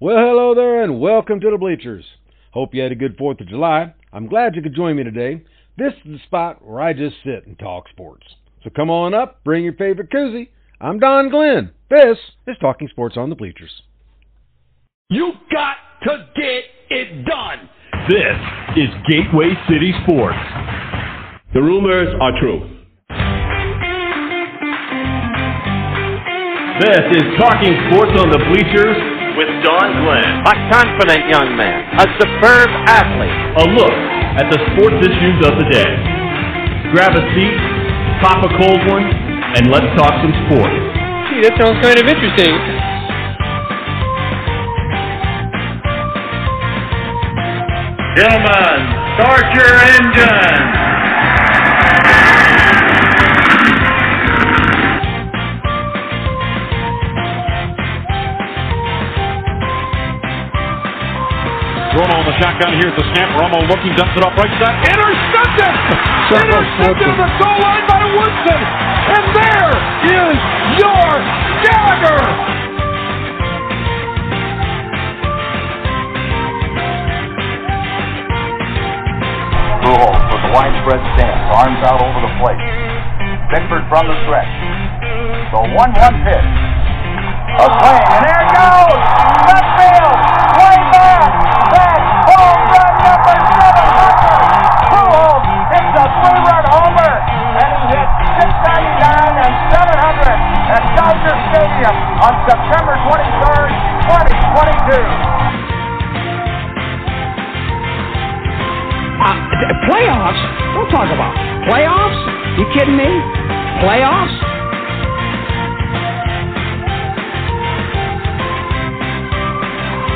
Well, hello there, and welcome to the Bleachers. Hope you had a good 4th of July. I'm glad you could join me today. This is the spot where I just sit and talk sports. So come on up, bring your favorite koozie. I'm Don Glenn. This is Talking Sports on the Bleachers. You got to get it done. This is Gateway City Sports. The rumors are true. This is Talking Sports on the Bleachers with Don Glenn. A confident young man, a superb athlete. A look at the sports issues of the day. Grab a seat, pop a cold one, and let's talk some sports. Gee, that sounds kind of interesting. Gentlemen, start your engines. Shotgun here at the snap. Romo looking, dumps it off right side. Intercepted! Intercepted at the goal line by Woodson! And there is your Gallagher! Pujols with the widespread stance, arms out over the plate. Bickford from the stretch. The 1-1 pitch. A swing, and there it goes! Left field! Way back! Stadium on September 23rd, 2022. Uh, playoffs? Don't talk about playoffs. You kidding me? Playoffs?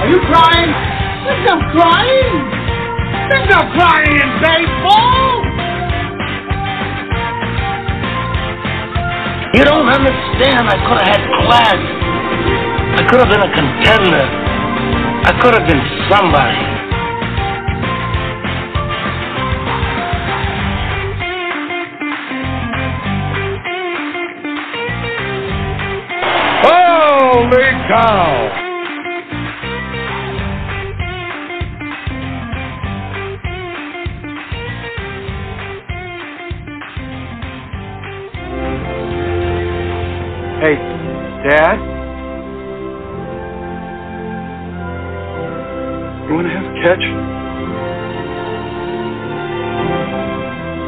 Are you crying? There's no crying. There's no crying in baseball. You don't understand. I could have had class. I could have been a contender. I could have been somebody. Holy cow!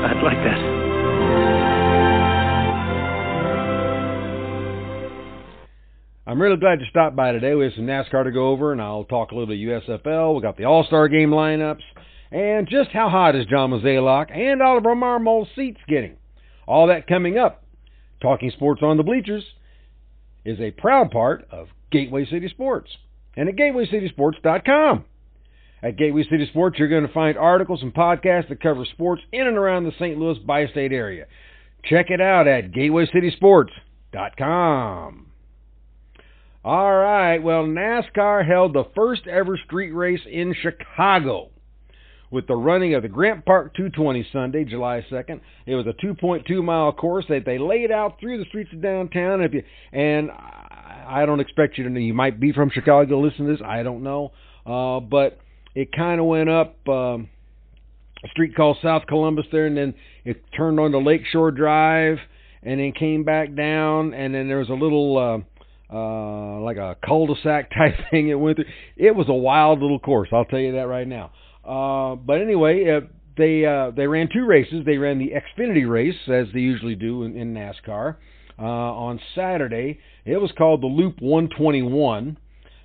I'd like that. I'm really glad you stopped by today. We have some NASCAR to go over, and I'll talk a little bit USFL. We got the All Star Game lineups, and just how hot is John Mozeliak and Oliver Marmol's seats getting. All that coming up. Talking Sports on the Bleachers is a proud part of Gateway City Sports and at GatewayCitySports.com. At Gateway City Sports, you're going to find articles and podcasts that cover sports in and around the St. Louis bi state area. Check it out at GatewayCitySports.com. All right, well, NASCAR held the first ever street race in Chicago with the running of the Grant Park 220 Sunday, July 2nd. It was a 2.2 mile course that they laid out through the streets of downtown. If you and I don't expect you to know, you might be from Chicago to listen to this. I don't know, uh, but it kind of went up um, a street called South Columbus there, and then it turned onto Lakeshore Drive, and then came back down, and then there was a little. Uh, uh, like a cul-de-sac type thing it went through. It was a wild little course, I'll tell you that right now. Uh, but anyway, uh, they uh, they ran two races. They ran the Xfinity race as they usually do in, in NASCAR uh, on Saturday. It was called the Loop 121.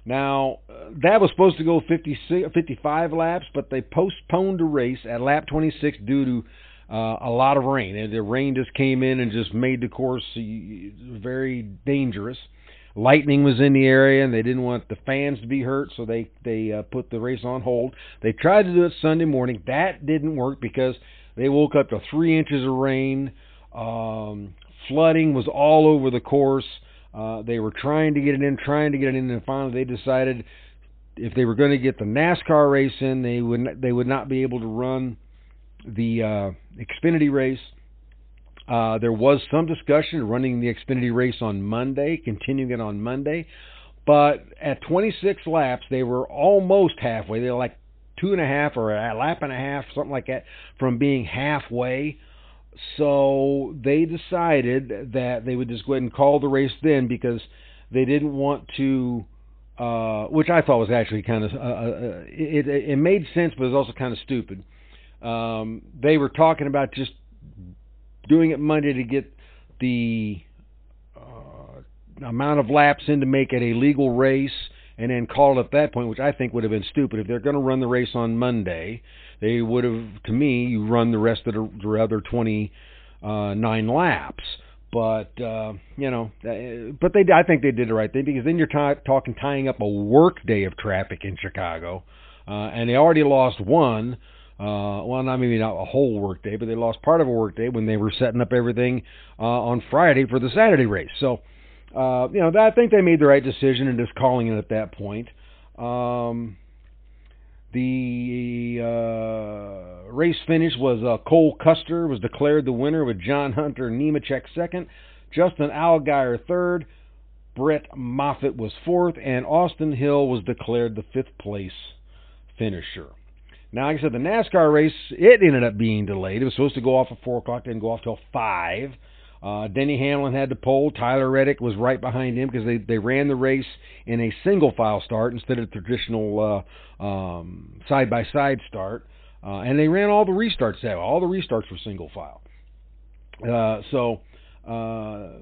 Now uh, that was supposed to go 56, 55 laps, but they postponed the race at lap 26 due to uh, a lot of rain. And the rain just came in and just made the course very dangerous. Lightning was in the area and they didn't want the fans to be hurt so they they uh, put the race on hold. They tried to do it sunday morning. That didn't work because they woke up to three inches of rain. Um flooding was all over the course uh they were trying to get it in trying to get it in and finally they decided if they were going to get the NASCAR race in they would not, they would not be able to run the uh Xfinity race uh, there was some discussion running the Xfinity race on Monday, continuing it on Monday, But at 26 laps, they were almost halfway. They were like two and a half or a lap and a half, something like that, from being halfway. So they decided that they would just go ahead and call the race then because they didn't want to, uh, which I thought was actually kind of, uh, uh, it, it, it made sense, but it was also kind of stupid. Um, they were talking about just doing it Monday to get the uh, amount of laps in to make it a legal race and then call it at that point, which I think would have been stupid. If they're going to run the race on Monday, they would have, to me, run the rest of the, the other 29 laps. But uh, you know, uh, but they, I think they did the right thing because then you're t- talking tying up a work day of traffic in Chicago, uh, and they already lost one. Uh, well, not maybe not a whole work day, but they lost part of a work day when they were setting up everything uh, on Friday for the Saturday race. So, uh, you know, I think they made the right decision in just calling it at that point. Um, the uh, race finish was uh, Cole Custer was declared the winner with John Hunter Nemechek second, Justin Allgaier third, Brett Moffitt was fourth, and Austin Hill was declared the fifth place finisher. Now, like I said, the NASCAR race it ended up being delayed. It was supposed to go off at four o'clock, didn't go off till five. Uh, Denny Hamlin had the pole. Tyler Reddick was right behind him because they, they ran the race in a single file start instead of traditional side by side start. Uh, and they ran all the restarts that way. All the restarts were single file. Uh, so, uh,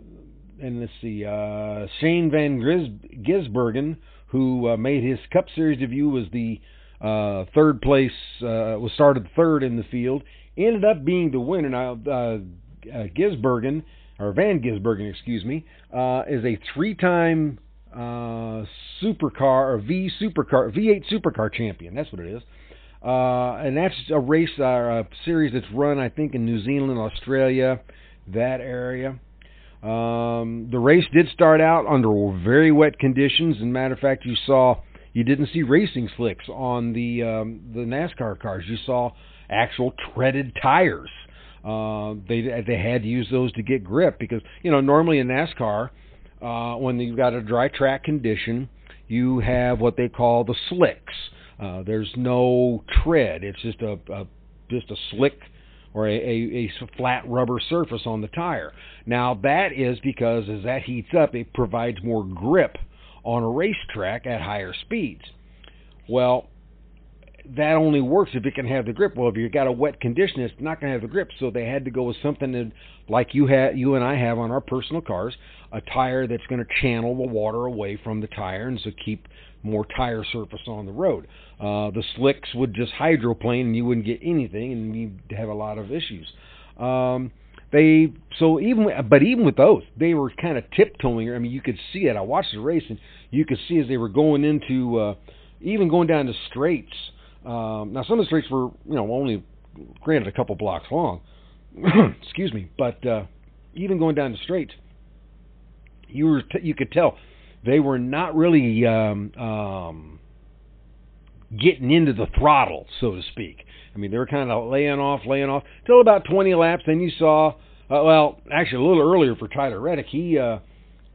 and let's see, uh, Shane Van Gris- Gisbergen, who uh, made his Cup Series debut, was the uh, third place, was started third in the field, ended up being the winner. Now, Gisbergen, or Van Gisbergen, excuse me, uh, is a three-time uh, supercar or V supercar V8 supercar champion. That's what it is. Uh, and that's a race, uh, a series that's run, I think, in New Zealand, Australia, that area. Um, the race did start out under very wet conditions. As a matter of fact, you saw you didn't see racing slicks on the um, the NASCAR cars. You saw actual treaded tires. Uh, they they had to use those to get grip because you know normally in NASCAR, uh, when you've got a dry track condition, you have what they call the slicks. Uh, there's no tread. It's just a, a just a slick or a, a, a flat rubber surface on the tire. Now that is because as that heats up, it provides more grip on a racetrack at higher speeds. Well, that only works if it can have the grip. Well, if you've got a wet condition, it's not going to have the grip. So they had to go with something that, like you have, you and I have on our personal cars, a tire that's going to channel the water away from the tire and so keep more tire surface on the road. Uh, the slicks would just hydroplane and you wouldn't get anything, and you'd have a lot of issues. Um, they so even but even with those, they were kind of tiptoeing. I mean, you could see it. I watched the race, and you could see as they were going into uh, even going down the straights. Um, now some of the streets were you know only granted a couple blocks long. Excuse me, but uh, even going down the straights, you were t- you could tell they were not really um, um, getting into the throttle, so to speak. I mean, they were kind of laying off, laying off till about 20 laps. Then you saw, uh, well, actually a little earlier for Tyler Reddick, he uh,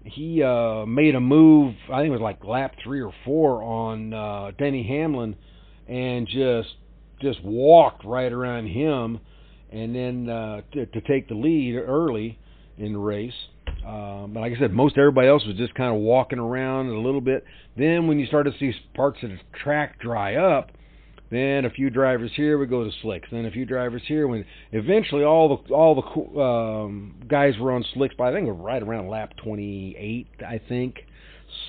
he uh, made a move. I think it was like lap three or four on uh, Denny Hamlin, and just just walked right around him, and then uh, to, to take the lead early in the race. Um, but like I said, most everybody else was just kind of walking around a little bit. Then when you started to see parts of the track dry up, then a few drivers here would go to slicks. Then a few drivers here. When eventually all the all the um, guys were on slicks by I think right around lap 28, I think,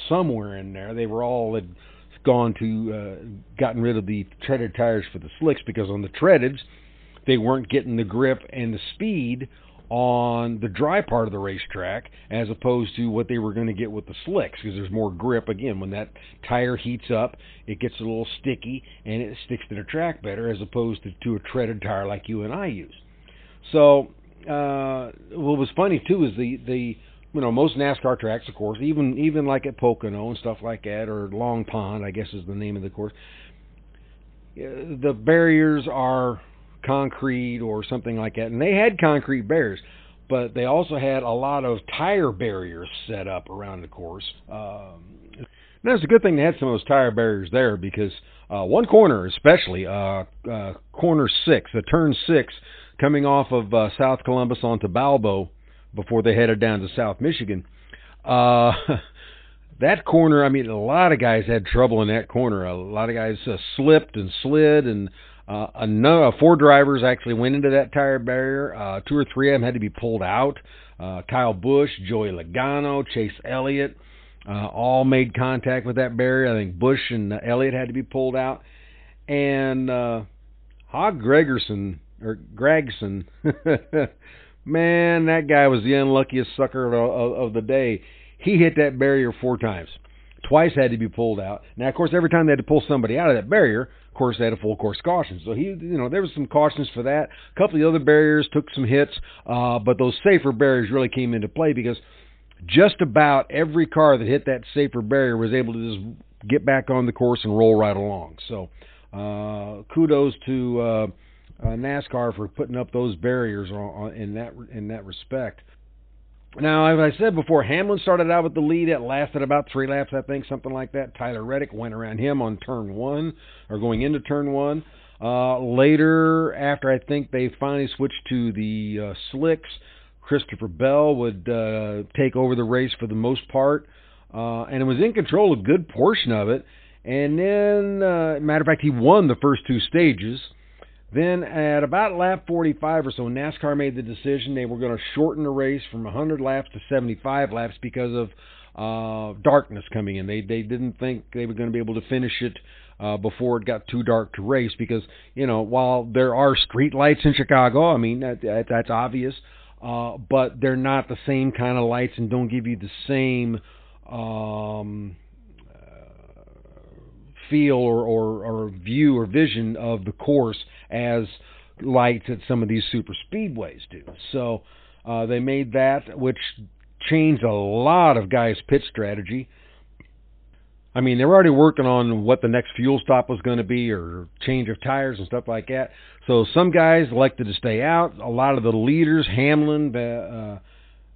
somewhere in there. They were all had gone to uh, gotten rid of the treaded tires for the slicks because on the treadeds they weren't getting the grip and the speed on the dry part of the racetrack as opposed to what they were going to get with the slicks because there's more grip. Again when that tire heats up it gets a little sticky and it sticks to the track better as opposed to, to a treaded tire like you and I use. So uh what was funny too is the the you know most NASCAR tracks of course even even like at Pocono and stuff like that or Long Pond I guess is the name of the course the barriers are concrete or something like that. And they had concrete barriers, but they also had a lot of tire barriers set up around the course. Um, And that's a good thing they had some of those tire barriers there because uh, one corner, especially uh, uh, corner six, the turn six, coming off of uh, South Columbus onto Balbo before they headed down to South Michigan. Uh, that corner, I mean, a lot of guys had trouble in that corner. A lot of guys uh, slipped and slid, and uh, another, four drivers actually went into that tire barrier. Uh, two or three of them had to be pulled out. Uh, Kyle Busch, Joey Logano, Chase Elliott, uh, all made contact with that barrier. I think Busch and uh, Elliott had to be pulled out. And uh, Hog Gregerson, or Gregson, man, that guy was the unluckiest sucker of, of, of the day. He hit that barrier four times. Twice had to be pulled out. Now, of course, every time they had to pull somebody out of that barrier, of course, they had a full course caution. So he, you know, there was some cautions for that. A couple of the other barriers took some hits, uh, but those safer barriers really came into play because just about every car that hit that safer barrier was able to just get back on the course and roll right along. So uh, kudos to uh, NASCAR for putting up those barriers on, on, in that in that respect. Now, as I said before, Hamlin started out with the lead. It lasted about three laps, I think, something like that. Tyler Reddick went around him on turn one, or going into turn one. Uh, later, after I think they finally switched to the uh, slicks, Christopher Bell would uh, take over the race for the most part, uh, and was in control a good portion of it. And then, uh, matter of fact, he won the first two stages. Then at about lap 45 or so, NASCAR made the decision they were going to shorten the race from 100 laps to 75 laps because of uh, darkness coming in. They they didn't think they were going to be able to finish it uh, before it got too dark to race because you know while there are street lights in Chicago, I mean that, that that's obvious, uh, but they're not the same kind of lights and don't give you the same. Um, feel or, or, or view or vision of the course as lights at some of these super speedways do. So uh, they made that, which changed a lot of guys' pit strategy. I mean, they were already working on what the next fuel stop was going to be or change of tires and stuff like that. So some guys elected to stay out. A lot of the leaders, Hamlin, uh,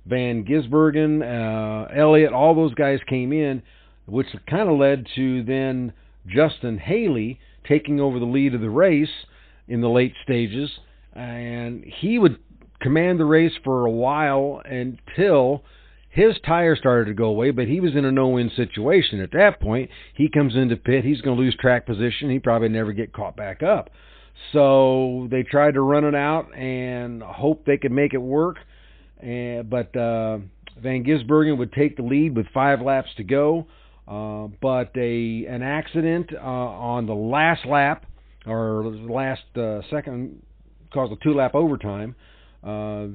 Van Gisbergen, uh, Elliott, all those guys came in, which kind of led to then Justin Haley taking over the lead of the race in the late stages, and he would command the race for a while until his tire started to go away, but he was in a no-win situation. At that point, he comes into pit, he's going to lose track position, he probably never get caught back up. So they tried to run it out and hope they could make it work, and, but uh, Van Gisbergen would take the lead with five laps to go. Uh, but a an accident uh, on the last lap or the last uh, second caused a two lap overtime. Uh,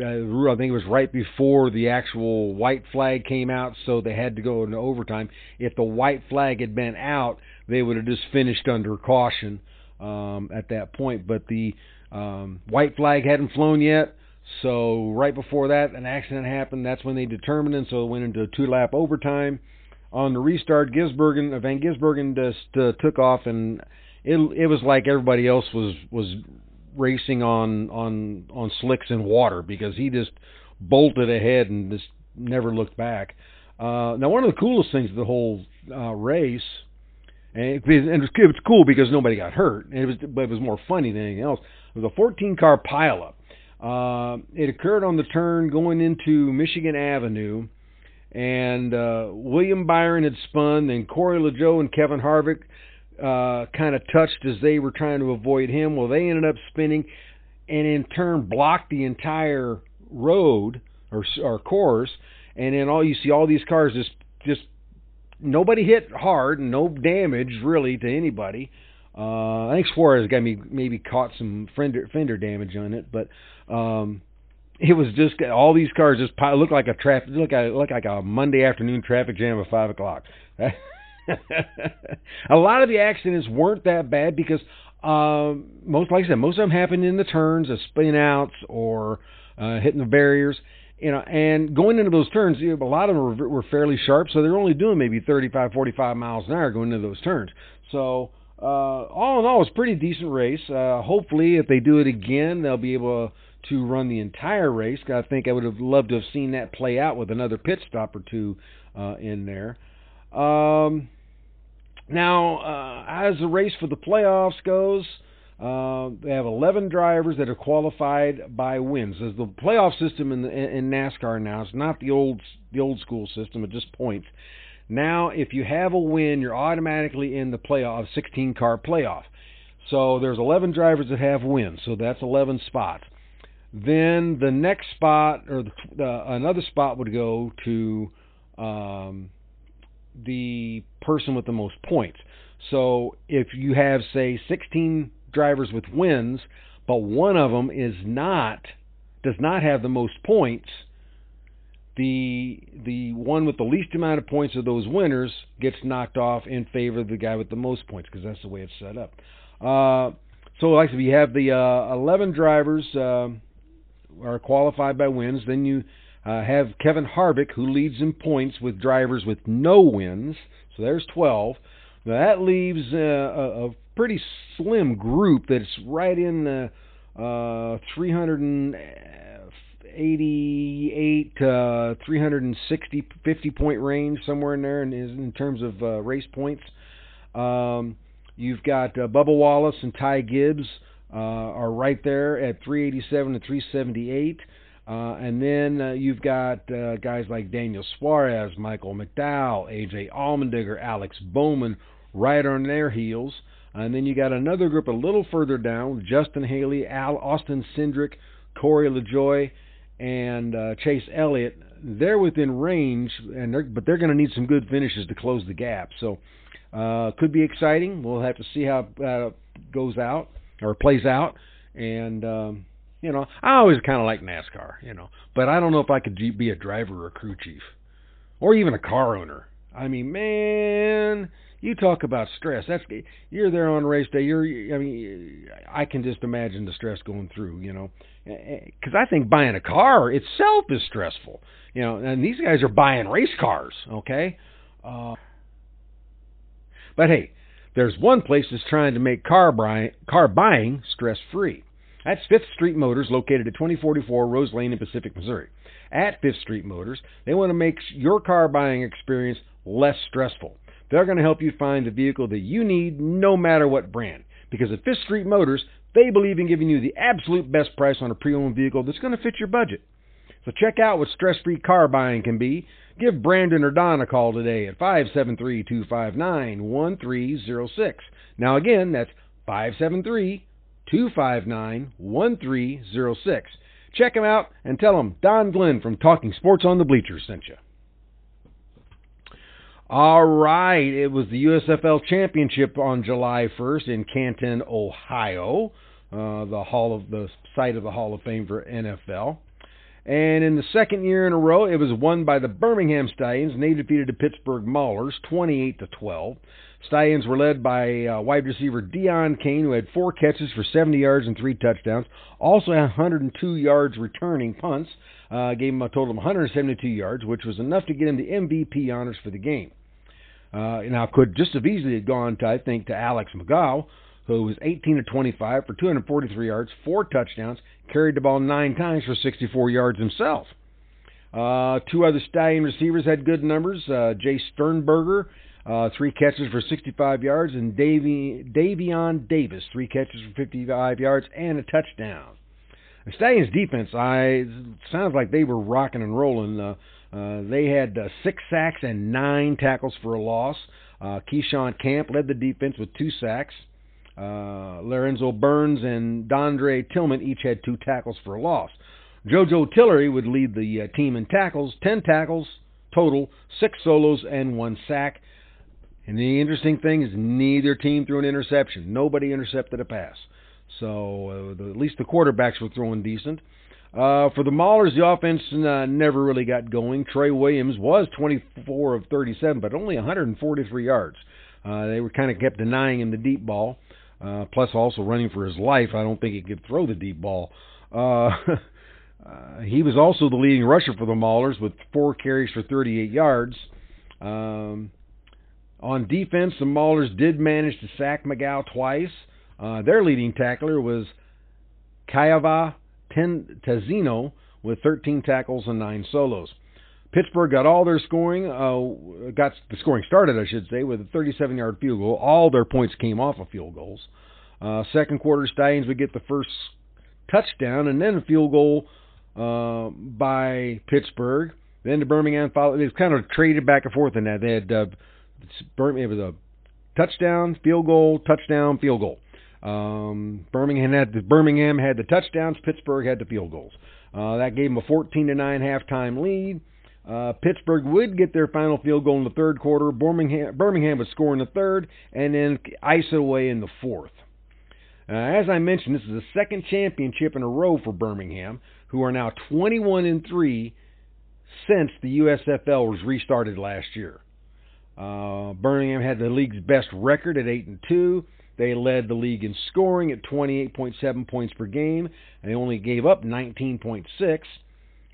I think it was right before the actual white flag came out, so they had to go into overtime. If the white flag had been out, they would have just finished under caution um, at that point. But the um, white flag hadn't flown yet, so right before that, an accident happened. That's when they determined and so it went into a two lap overtime on the restart, Gisbergen, Van Gisbergen just uh, took off, and it it was like everybody else was was racing on on on slicks and water because he just bolted ahead and just never looked back. Uh, now, one of the coolest things of the whole uh, race, and, it, and it was cool because nobody got hurt, and it was but it was more funny than anything else. It was a 14 car pileup. Uh, it occurred on the turn going into Michigan Avenue and uh, William Byron had spun, and Corey LaJoie and Kevin Harvick uh, kind of touched as they were trying to avoid him. Well, they ended up spinning, and in turn blocked the entire road or, or course, and then all you see all these cars just just nobody hit hard and no damage really to anybody. Uh, I think Suarez got me maybe caught some fender fender damage on it, but um, it was just all these cars just looked like a traffic look like look like a Monday afternoon traffic jam at five o'clock. a lot of the accidents weren't that bad because um, most, like I said, most of them happened in the turns, as spin outs or uh, hitting the barriers. You know, and going into those turns, you know, a lot of them were, were fairly sharp, so they're only doing maybe 35, 45 miles an hour going into those turns. So uh, all in all, it's a pretty decent race. Uh, hopefully, if they do it again, they'll be able to to run the entire race. I think I would have loved to have seen that play out with another pit stop or two uh, in there. Um, now, uh, as the race for the playoffs goes, uh, they have 11 drivers that are qualified by wins. As the playoff system in, the, in NASCAR now, it's not the old the old school system; it just points. Now, if you have a win, you're automatically in the playoff, 16 car playoff. So there's 11 drivers that have wins, so that's 11 spots. Then the next spot, or the, uh, another spot, would go to um, the person with the most points. So if you have, say, 16 drivers with wins, but one of them is not does not have the most points, the the one with the least amount of points of those winners gets knocked off in favor of the guy with the most points because that's the way it's set up. Uh, so, like if you have the uh, 11 drivers uh, are qualified by wins, then you uh, have Kevin Harvick who leads in points with drivers with no wins. So there's 12. Now that leaves uh, a, pretty slim group that's right in the uh, 388 to 360 50 point range somewhere in there in, in terms of uh, race points. Um, you've got uh, Bubba Wallace and Ty Gibbs uh, are right there at 387 to 378. Uh, and then uh, you've got uh, guys like Daniel Suarez, Michael McDowell, AJ Allmendinger, Alex Bowman right on their heels. And then you got another group a little further down: Justin Haley, Al, Austin Cindric, Corey LaJoie, and uh, Chase Elliott. They're within range, and they're, but they're going to need some good finishes to close the gap. So uh, could be exciting. We'll have to see how uh, goes out or plays out. And um, you know, I always kind of like NASCAR, you know, but I don't know if I could be a driver or a crew chief, or even a car owner. I mean, man, you talk about stress. That's you're there on race day. You're, I mean, I can just imagine the stress going through. You know, because I think buying a car itself is stressful. You know, and these guys are buying race cars. Okay, uh, but hey, there's one place that's trying to make car buying car buying stress free. That's Fifth Street Motors, located at 2044 Rose Lane in Pacific, Missouri. At Fifth Street Motors, they want to make your car buying experience less stressful. They're going to help you find the vehicle that you need no matter what brand. Because at Fifth Street Motors, they believe in giving you the absolute best price on a pre owned vehicle that's going to fit your budget. So check out what stress free car buying can be. Give Brandon or Don a call today at 573 259 1306. Now, again, that's 573 259 1306. Check them out and tell them Don Glenn from Talking Sports on the Bleachers sent you. All right, it was the USFL Championship on July 1st in Canton, Ohio, uh, the hall of the site of the Hall of Fame for NFL. And in the second year in a row, it was won by the Birmingham Stallions, and they defeated the Pittsburgh Maulers 28 to 12. Stallions were led by uh, wide receiver Deon Cain, who had four catches for 70 yards and three touchdowns. Also had 102 yards returning punts. Uh, gave him a total of 172 yards, which was enough to get him the MVP honors for the game. Uh, now, could just as easily have gone to, I think, to Alex McGough, who was 18 to 25 for 243 yards, four touchdowns, carried the ball nine times for 64 yards himself. Uh, two other Stallion receivers had good numbers. Uh, Jace Sternberger, uh, three catches for 65 yards, and Davy, Davion Davis, three catches for 55 yards and a touchdown. The Stallions' defense, I sounds like they were rocking and rolling. Uh, uh, they had uh, six sacks and nine tackles for a loss. Uh, Keyshawn Camp led the defense with two sacks. Uh, Lorenzo Burns and Dondre Tillman each had two tackles for a loss. JoJo Tillery would lead the uh, team in tackles, 10 tackles total, six solos, and one sack. And the interesting thing is neither team threw an interception. Nobody intercepted a pass. So uh, the, at least the quarterbacks were throwing decent. Uh, for the Maulers, the offense uh, never really got going. Trey Williams was 24 of 37, but only 143 yards. Uh, they were kind of kept denying him the deep ball, uh, plus also running for his life. I don't think he could throw the deep ball. Uh, uh, he was also the leading rusher for the Maulers with four carries for 38 yards. Um, on defense, the Maulers did manage to sack McGough twice. Uh, their leading tackler was Kyahva Tezino with 13 tackles and 9 solos. Pittsburgh got all their scoring, uh, got the scoring started, I should say, with a 37-yard field goal. All their points came off of field goals. Uh, second quarter, Stallions would get the first touchdown, and then a field goal uh, by Pittsburgh. Then the Birmingham followed. It was kind of traded back and forth in that. They had uh, it was a touchdown, field goal, touchdown, field goal. Um, Birmingham had the Birmingham had the touchdowns. Pittsburgh had the field goals. Uh, that gave them a 14 to nine halftime lead. Uh, Pittsburgh would get their final field goal in the third quarter. Birmingham, Birmingham would score in the third, and then ice it away in the fourth. Uh, as I mentioned, this is the second championship in a row for Birmingham, who are now 21 and three since the USFL was restarted last year. Uh, Birmingham had the league's best record at eight and two. They led the league in scoring at 28.7 points per game, and they only gave up 19.6.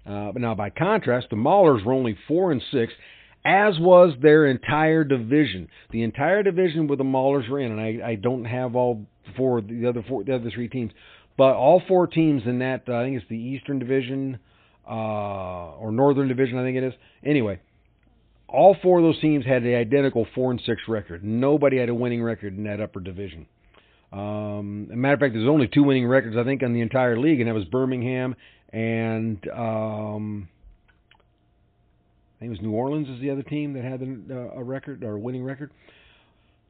Uh, but now, by contrast, the Maulers were only four and six, as was their entire division. The entire division where the Maulers were in, and I, I don't have all four the other four the other three teams, but all four teams in that uh, I think it's the Eastern Division uh, or Northern Division, I think it is. Anyway, all four of those teams had the identical four and six record. Nobody had a winning record in that upper division. Um, matter of fact, there's only two winning records I think in the entire league, and that was Birmingham and um, I think it was New Orleans is the other team that had a, record or a winning record.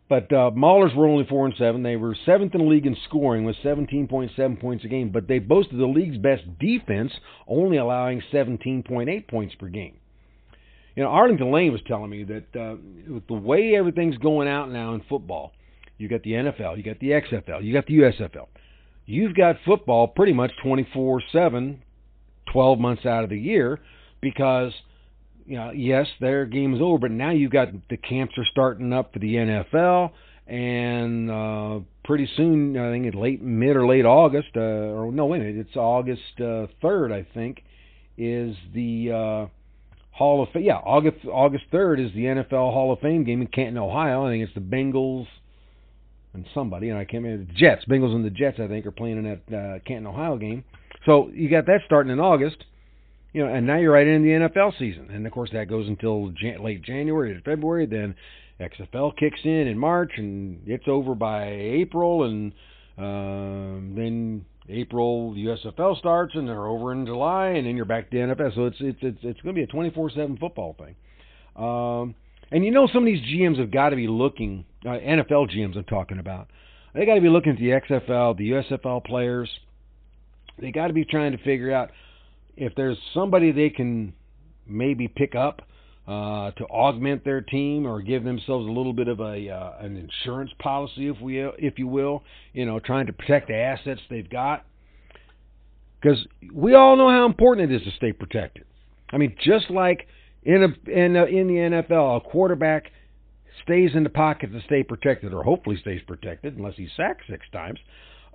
But uh, Maulers were only four and seven. They were seventh in the league in scoring with 17.7 points a game. But they boasted the league's best defense, only allowing 17.8 points per game. You know, Arlington Lane was telling me that uh, with the way everything's going out now in football, you got the NFL, you got the XFL, you got the USFL. You've got football pretty much 24 7 12 months out of the year because you know, yes, their game is over, but now you've got the camps are starting up for the NFL, and uh, pretty soon, I think it's late, mid or late August, uh, or no, wait a minute, it's August uh, 3rd, I think, is the uh, Hall of Fame. Yeah, August August 3rd is the NFL Hall of Fame game in Canton, Ohio. I think it's the Bengals and somebody, and I can't remember the Jets. Bengals and the Jets, I think, are playing in that uh, Canton, Ohio game. So you got that starting in August, you know, and now you're right in the NFL season, and of course that goes until Jan- late January to February. Then XFL kicks in in March, and it's over by April, and um, then April USFL starts, and they're over in July, and then you're back to NFL. So it's it's it's, it's going to be a 24/7 football thing. Um, and you know, some of these GMs have got to be looking. Uh, NFL GMs I'm talking about. They got to be looking at the XFL, the USFL players they got to be trying to figure out if there's somebody they can maybe pick up uh, to augment their team or give themselves a little bit of a uh, an insurance policy, if we if you will, you know, trying to protect the assets they've got. Because we all know how important it is to stay protected. I mean, just like in a, in a, in the NFL, a quarterback stays in the pocket to stay protected, or hopefully stays protected, unless he's sacked six times.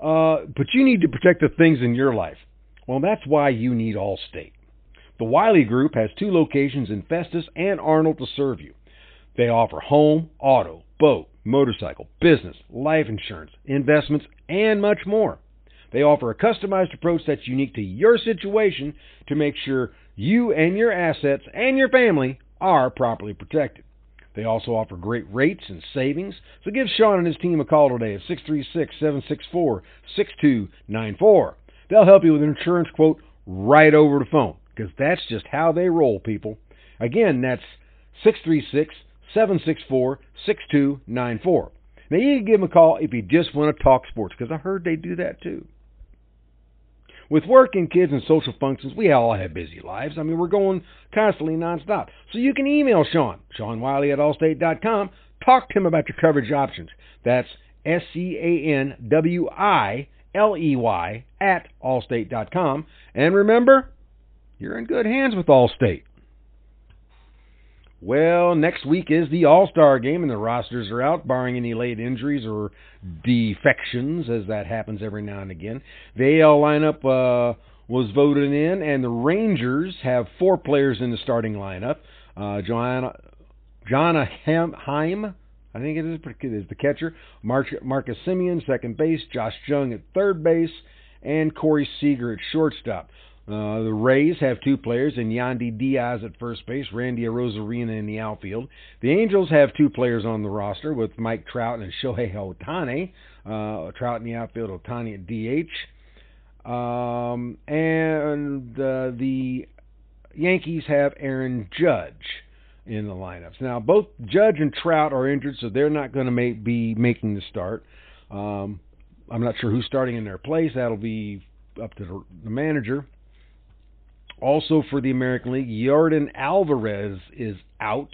Uh, but you need to protect the things in your life. Well, that's why you need Allstate. The Wiley Group has two locations in Festus and Arnold to serve you. They offer home, auto, boat, motorcycle, business, life insurance, investments, and much more. They offer a customized approach that's unique to your situation to make sure you and your assets and your family are properly protected. They also offer great rates and savings. So give Sean and his team a call today at 636 764 6294. They'll help you with an insurance quote right over the phone because that's just how they roll, people. Again, that's 636 764 6294. Now, you can give them a call if you just want to talk sports because I heard they do that too. With work and kids and social functions, we all have busy lives. I mean, we're going constantly nonstop. So you can email Sean, Sean Wiley at allstate.com. Talk to him about your coverage options. That's S C A N W I L E Y at allstate.com. And remember, you're in good hands with Allstate. Well, next week is the All Star game, and the rosters are out, barring any late injuries or defections, as that happens every now and again. The AL lineup uh, was voted in, and the Rangers have four players in the starting lineup. Uh, Joanna, Jonah Heim, I think it is, is the catcher. Marcus Semien, second base. Josh Jung at third base, and Corey Seager at shortstop. Uh, the Rays have two players in Yandy Diaz at first base, Randy Arozarena in the outfield. The Angels have two players on the roster with Mike Trout and Shohei Ohtani. Uh, Trout in the outfield, Ohtani at DH. Um, and uh, the Yankees have Aaron Judge in the lineups. Now, both Judge and Trout are injured, so they're not going to be making the start. Um, I'm not sure who's starting in their place. That'll be up to the manager. Also for the American League, Yordan Alvarez is out.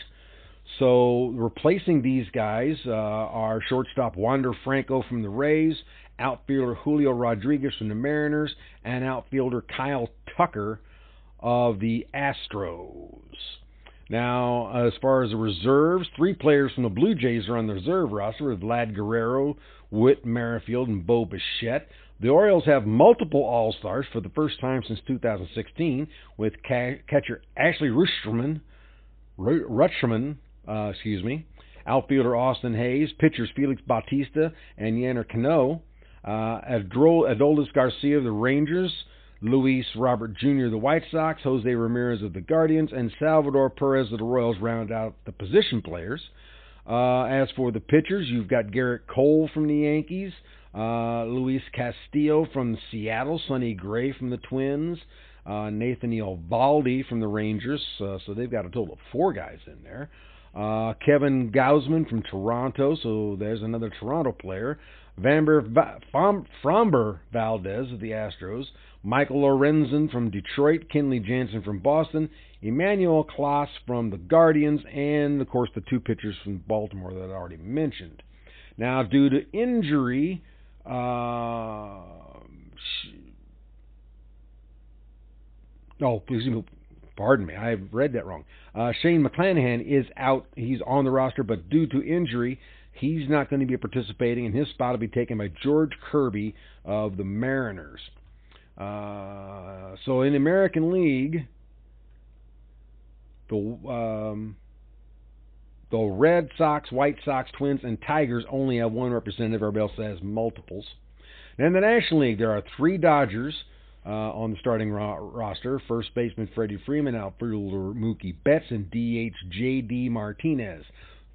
So replacing these guys uh, are shortstop Wander Franco from the Rays, outfielder Julio Rodriguez from the Mariners, and outfielder Kyle Tucker of the Astros. Now, as far as the reserves, three players from the Blue Jays are on the reserve roster with Vlad Guerrero, Whit Merrifield, and Bo Bichette. The Orioles have multiple All Stars for the first time since 2016, with catcher Adley Rutschman, Rutschman, uh, excuse me, outfielder Austin Hays, pitchers Felix Bautista and Yennier Cano, uh, Adolis Garcia of the Rangers, Luis Robert Jr. of the White Sox, Jose Ramirez of the Guardians, and Salvador Perez of the Royals round out the position players. Uh, as for the pitchers, you've got Gerrit Cole from the Yankees, uh, Luis Castillo from Seattle, Sonny Gray from the Twins, uh, Nathan Eovaldi from the Rangers. Uh, so they've got a total of four guys in there. Uh, Kevin Gausman from Toronto, so there's another Toronto player. Vamber, Framber Valdez of the Astros, Michael Lorenzen from Detroit, Kenley Jansen from Boston, Emmanuel Clase from the Guardians, and of course the two pitchers from Baltimore that I already mentioned. Now, due to injury, uh, oh, please, pardon me, I read that wrong. Uh, Shane McClanahan is out. He's on the roster, but due to injury, he's not going to be participating, and his spot will be taken by George Kirby of the Mariners. Uh, so in the American League, the um, the Red Sox, White Sox, Twins, and Tigers only have one representative. Everybody else has multiples. In the National League, there are three Dodgers uh, on the starting ro- roster: first baseman Freddie Freeman, outfielder Mookie Betts, and DH J.D. Martinez.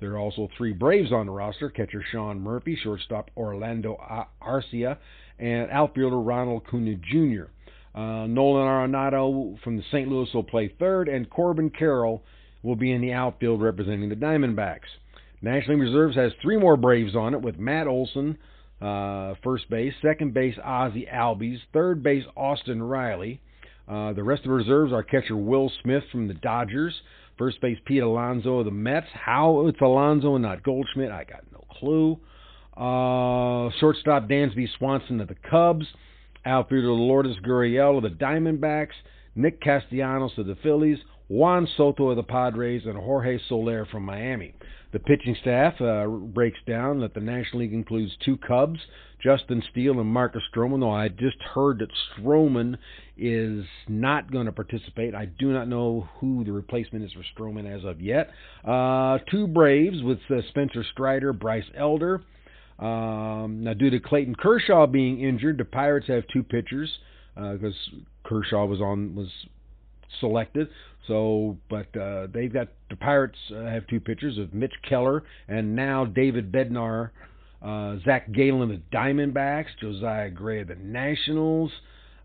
There are also three Braves on the roster: catcher Sean Murphy, shortstop Orlando Arcia, and outfielder Ronald Acuna Jr. Uh, Nolan Arenado from the St. Louis will play third, and Corbin Carroll will be in the outfield representing the Diamondbacks. National League Reserves has three more Braves on it with Matt Olson, uh, first base, second base Ozzie Albies, third base Austin Riley. Uh, the rest of the reserves are catcher Will Smith from the Dodgers, first base Pete Alonso of the Mets. How it's Alonso and not Goldschmidt, I got no clue. Uh, shortstop Dansby Swanson of the Cubs, outfielder Lourdes Gurriel of the Diamondbacks, Nick Castellanos of the Phillies, Juan Soto of the Padres, and Jorge Soler from Miami. The pitching staff uh, breaks down that the National League includes two Cubs, Justin Steele and Marcus Stroman, though I just heard that Stroman is not going to participate. I do not know who the replacement is for Stroman as of yet. Uh, two Braves with uh, Spencer Strider, Bryce Elder. Um, now, due to Clayton Kershaw being injured, the Pirates have two pitchers because uh, Kershaw was on was selected. So, but uh, they've got the Pirates uh, have two pitchers of Mitch Keller and now David Bednar, uh, Zach Gallen of the Diamondbacks, Josiah Gray of the Nationals,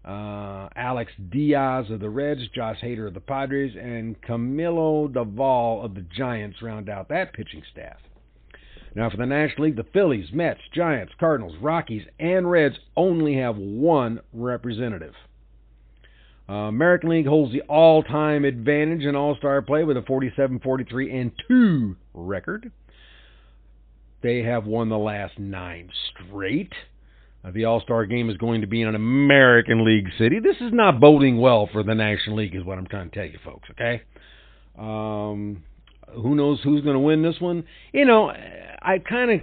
uh, Alex Diaz of the Reds, Josh Hader of the Padres, and Camilo Doval of the Giants round out that pitching staff. Now, for the National League, the Phillies, Mets, Giants, Cardinals, Rockies, and Reds only have one representative. Uh, American League holds the all-time advantage in All-Star play with a 47-43 and 2 record. They have won the last nine straight. Uh, the All-Star game is going to be in an American League city. This is not boding well for the National League, is what I'm trying to tell you, folks. Okay. Um, who knows who's going to win this one? You know, I kind of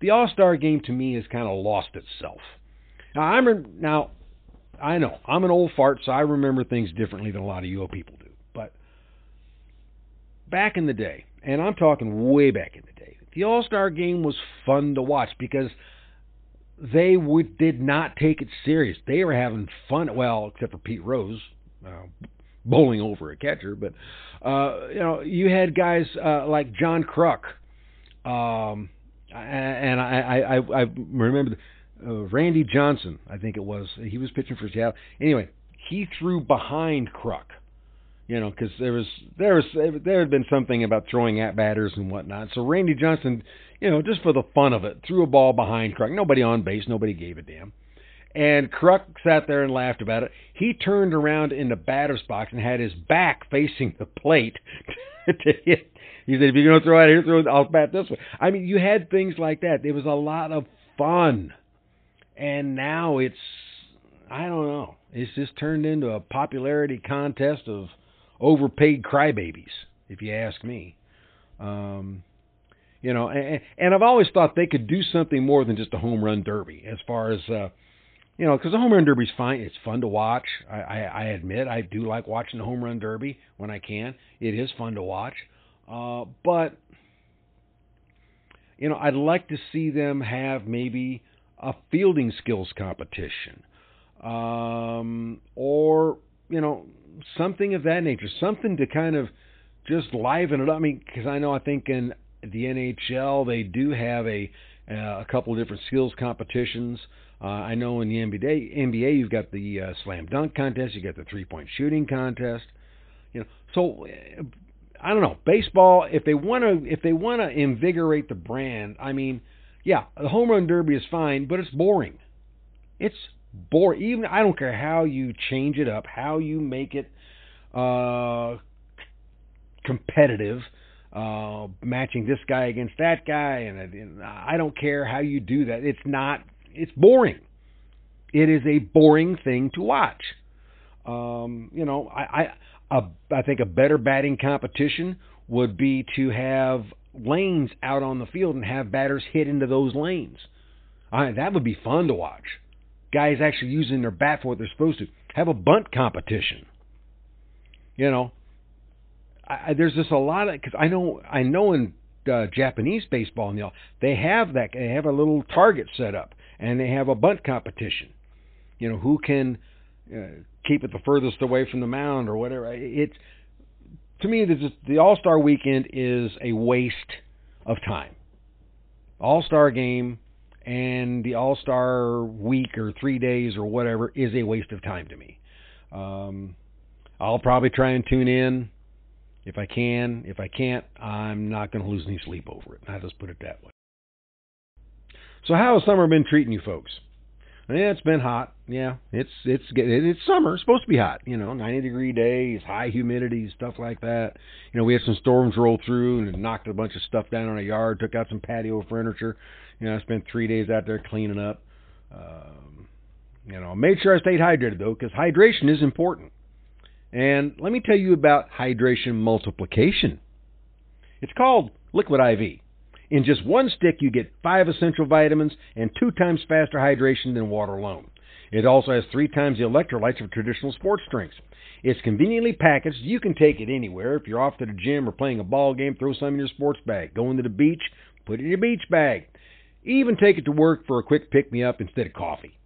the All Star game to me has kind of lost itself. Now I'm now I know I'm an old fart, so I remember things differently than a lot of you old people do. But back in the day, and I'm talking way back in the day, the All Star game was fun to watch because they would did not take it serious. They were having fun. Well, except for Pete Rose, uh, bowling over a catcher. But uh, you know, you had guys uh, like John Kruk, um, and I, I, I, I remember uh, Randy Johnson. I think it was he was pitching for Seattle. Anyway, he threw behind Kruk. You know, because there was there was there had been something about throwing at batters and whatnot. So Randy Johnson, you know, just for the fun of it, threw a ball behind Kruk. Nobody on base, nobody gave a damn. And Kruk sat there and laughed about it. He turned around in the batter's box and had his back facing the plate to hit. He said, "If you're going to throw out here, throw. I'll bat this way." I mean, you had things like that. It was a lot of fun, and now it's I don't know. It's just turned into a popularity contest of overpaid crybabies, if you ask me. Um, you know, and, and I've always thought they could do something more than just a home run derby, as far as uh, you know, because the home run derby's fine. It's fun to watch. I, I, I admit I do like watching the home run derby when I can. It is fun to watch, uh, but you know, I'd like to see them have maybe a fielding skills competition, um, or you know, something of that nature, something to kind of just liven it up. I mean, because I know I think in the NHL they do have a uh, a couple of different skills competitions. Uh, I know in the NBA, NBA you've got the uh, slam dunk contest, you got the three point shooting contest. You know, so uh, I don't know. Baseball, if they want to, if they want to invigorate the brand, I mean, yeah, the home run derby is fine, but it's boring. It's boring. Even I don't care how you change it up, how you make it uh, competitive, uh, matching this guy against that guy, and, and I don't care how you do that. It's not. It's boring. It is a boring thing to watch. Um, you know, I, I, a, I think a better batting competition would be to have lanes out on the field and have batters hit into those lanes. I, that would be fun to watch. Guys actually using their bat for what they're supposed to. Have a bunt competition. You know, I, there's just a lot of because I know I know in uh, Japanese baseball and all they have that they have a little target set up and they have a bunt competition. You know who can uh, keep it the furthest away from the mound or whatever. It's to me the the All Star Weekend is a waste of time. All Star Game and the All Star Week or three days or whatever is a waste of time to me. Um, I'll probably try and tune in if I can. If I can't, I'm not going to lose any sleep over it. I'll just put it that way. So, how has summer been treating you folks? Yeah, it's been hot. Yeah, it's it's it's summer. It's supposed to be hot. You know, 90 degree days, high humidity, stuff like that. You know, we had some storms roll through and knocked a bunch of stuff down on our yard. Took out some patio furniture. You know, I spent three days out there cleaning up. Um, you know, made sure I stayed hydrated though, because hydration is important. And let me tell you about hydration multiplication. It's called Liquid IV. In just one stick, you get five essential vitamins and two times faster hydration than water alone. It also has three times the electrolytes of traditional sports drinks. It's conveniently packaged. You can take it anywhere. If you're off to the gym or playing a ball game, throw some in your sports bag. Going to the beach, put it in your beach bag. Even take it to work for a quick pick me up instead of coffee.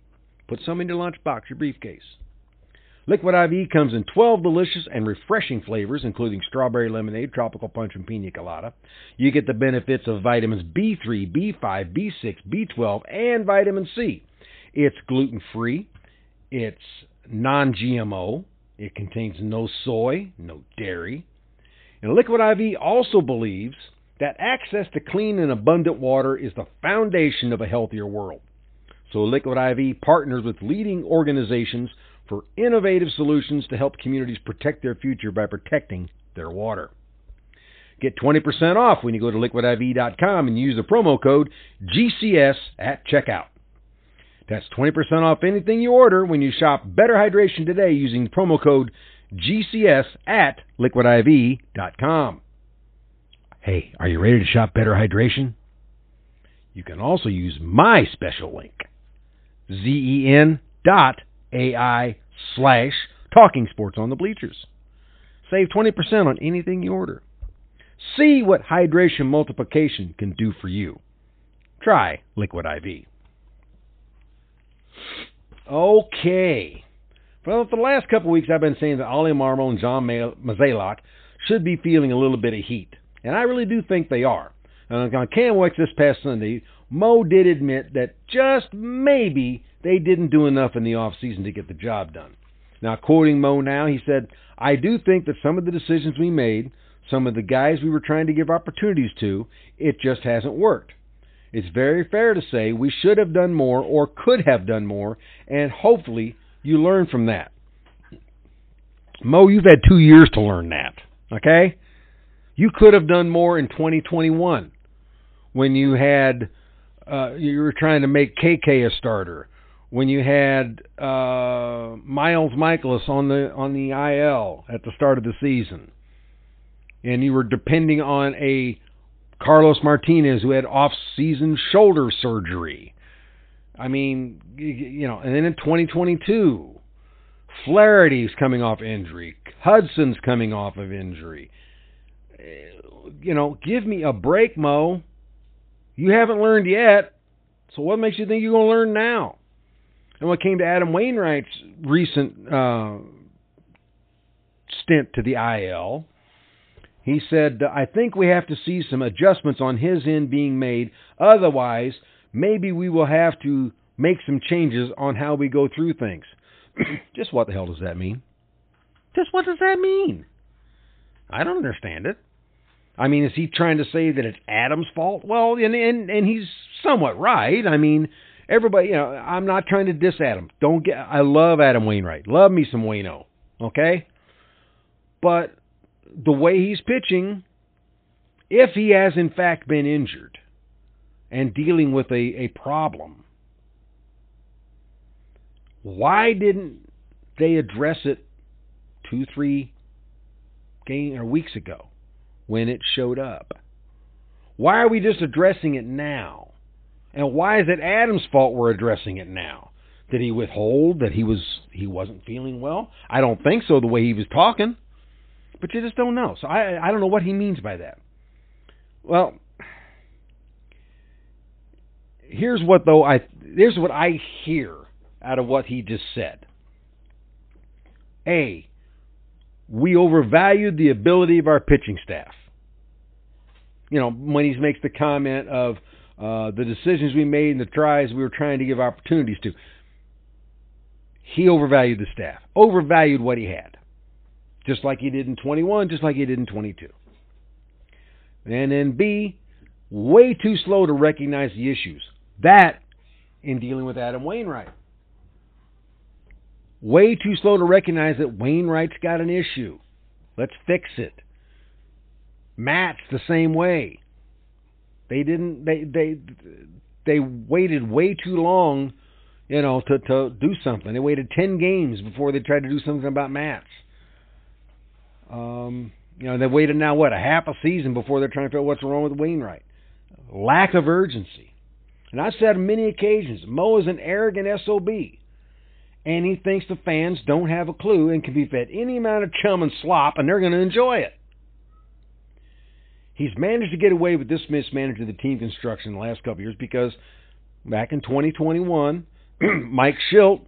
Put some in your lunchbox, your briefcase. Liquid IV comes in 12 delicious and refreshing flavors, including strawberry lemonade, tropical punch, and pina colada. You get the benefits of vitamins B3, B5, B6, B12, and vitamin C. It's gluten free, it's non GMO, it contains no soy, no dairy. And Liquid IV also believes that access to clean and abundant water is the foundation of a healthier world. So Liquid IV partners with leading organizations for innovative solutions to help communities protect their future by protecting their water. Get 20% off when you go to liquidiv.com and use the promo code GCS at checkout. That's 20% off anything you order when you shop Better Hydration today using promo code GCS at liquidiv.com. Hey, are you ready to shop Better Hydration? You can also use my special link, zen dot AI slash talking sports on the bleachers. Save 20% on anything you order. See what hydration multiplication can do for you. Try Liquid IV. Okay. Well, for the last couple of weeks, I've been saying that Ollie Marmol and John Mozeliak should be feeling a little bit of heat. And I really do think they are. And on KMOX this past Sunday, Mo did admit that just maybe they didn't do enough in the off season to get the job done. Now, quoting Mo now, he said, I do think that some of the decisions we made, some of the guys we were trying to give opportunities to, it just hasn't worked. It's very fair to say we should have done more or could have done more, and hopefully you learn from that. Mo, you've had two years to learn that, okay? You could have done more in 2021 when you had uh, you were trying to make KK a starter, when you had uh, Miles Mikolas on the on the IL at the start of the season, and you were depending on a Carlos Martinez who had off-season shoulder surgery. I mean, you know, and then in 2022, Flaherty's coming off injury, Hudson's coming off of injury. You know, give me a break, Mo. You haven't learned yet. So what makes you think you're going to learn now? And when it came to Adam Wainwright's recent uh, stint to the IL, he said, I think we have to see some adjustments on his end being made. Otherwise, maybe we will have to make some changes on how we go through things. Just what the hell does that mean? Just what does that mean? I don't understand it. I mean, is he trying to say that it's Adam's fault? Well, and and and he's somewhat right. I mean, everybody, you know, I'm not trying to diss Adam. Don't get. I love Adam Wainwright. Love me some Waino. Okay, but the way he's pitching, if he has in fact been injured and dealing with a, a problem, why didn't they address it two, three game or weeks ago? when it showed up. Why are we just addressing it now? And why is it Adam's fault we're addressing it now? Did he withhold that he was he wasn't feeling well? I don't think so the way he was talking. But you just don't know. So I I don't know what he means by that. Well, here's what though I here's what I hear out of what he just said. A we overvalued the ability of our pitching staff. You know, when he makes the comment of uh, the decisions we made and the tries we were trying to give opportunities to, he overvalued the staff, overvalued what he had, just like he did in 21, just like he did in 22. And then B, way too slow to recognize the issues. That in dealing with Adam Wainwright way too slow to recognize that Wainwright's got an issue. Let's fix it. Matz the same way. They didn't they they they waited way too long, you know, to to do something. They waited 10 games before they tried to do something about Matz. Um, you know, they've waited now what, a half a season before they're trying to figure out what's wrong with Wainwright. Lack of urgency. And I've said on many occasions, Mo is an arrogant SOB and he thinks the fans don't have a clue and can be fed any amount of chum and slop and they're going to enjoy it. He's managed to get away with this mismanagement of the team construction in the last couple years because back in 2021, Mike Shildt,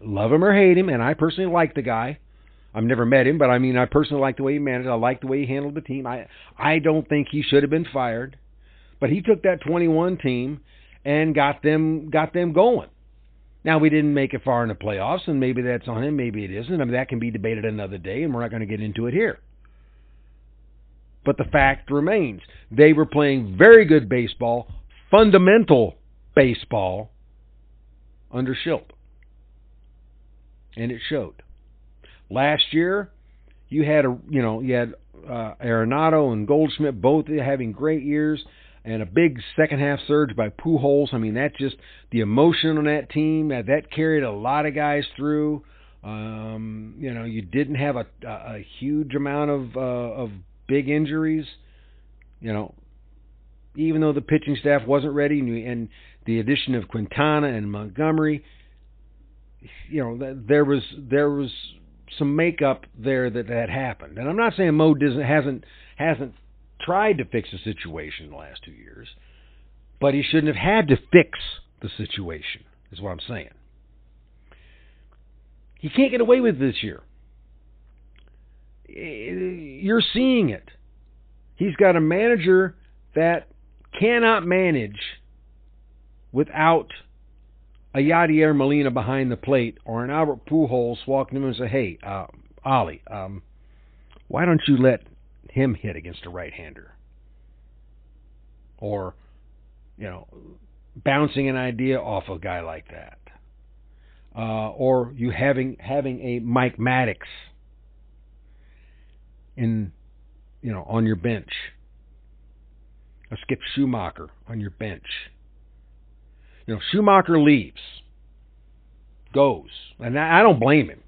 love him or hate him, and I personally like the guy. I've never met him, but I mean, I personally like the way he managed. I like the way he handled the team. I I don't think he should have been fired, but he took that 21 team and got them got them going. Now we didn't make it far in the playoffs, and maybe that's on him, maybe it isn't. I mean that can be debated another day, and we're not going to get into it here. But the fact remains, they were playing very good baseball, fundamental baseball under Shildt, and it showed. Last year, you had a you know you had uh, Arenado and Goldschmidt both having great years and a big second half surge by Pujols. I mean, that just the emotion on that team that that carried a lot of guys through. Um, you know, you didn't have a, a, huge amount of uh, of big injuries. You know, even though the pitching staff wasn't ready, and the addition of Quintana and Montgomery, you know, there was there was some makeup there that had happened. And I'm not saying Mo doesn't hasn't hasn't tried to fix the situation in the last two years, but he shouldn't have had to fix the situation, is what I'm saying. He can't get away with this year. Eh, you're seeing it. He's got a manager that cannot manage without a Yadier Molina behind the plate or an Albert Pujols walking him and say, "Hey, uh, Ollie, um, why don't you let him hit against a right-hander?" Or, you know, bouncing an idea off a guy like that, uh, or you having having a Mike Maddux in, you know, on your bench, a Skip Schumaker on your bench you know, Schumaker leaves, goes, and I don't blame him.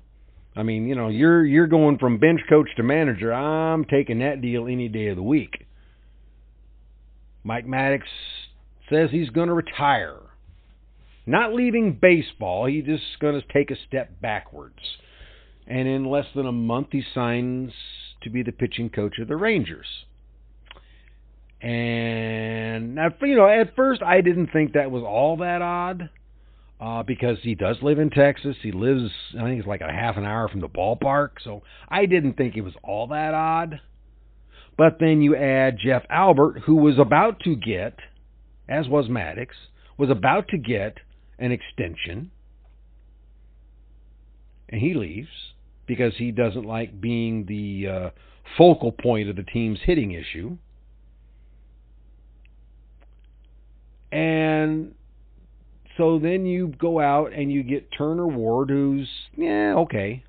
I mean, you know, you're you're going from bench coach to manager. I'm taking that deal any day of the week. Mike Maddux says he's going to retire. Not leaving baseball, he's just going to take a step backwards. And in less than a month, he signs to be the pitching coach of the Rangers. And you know, at first I didn't think that was all that odd, uh, because he does live in Texas. He lives, I think it's like a half an hour from the ballpark, so I didn't think it was all that odd. But then you add Jeff Albert, who was about to get, as was Maddux, was about to get an extension, and he leaves because he doesn't like being the uh, focal point of the team's hitting issue. And so then you go out and you get Turner Ward, who's, yeah, okay.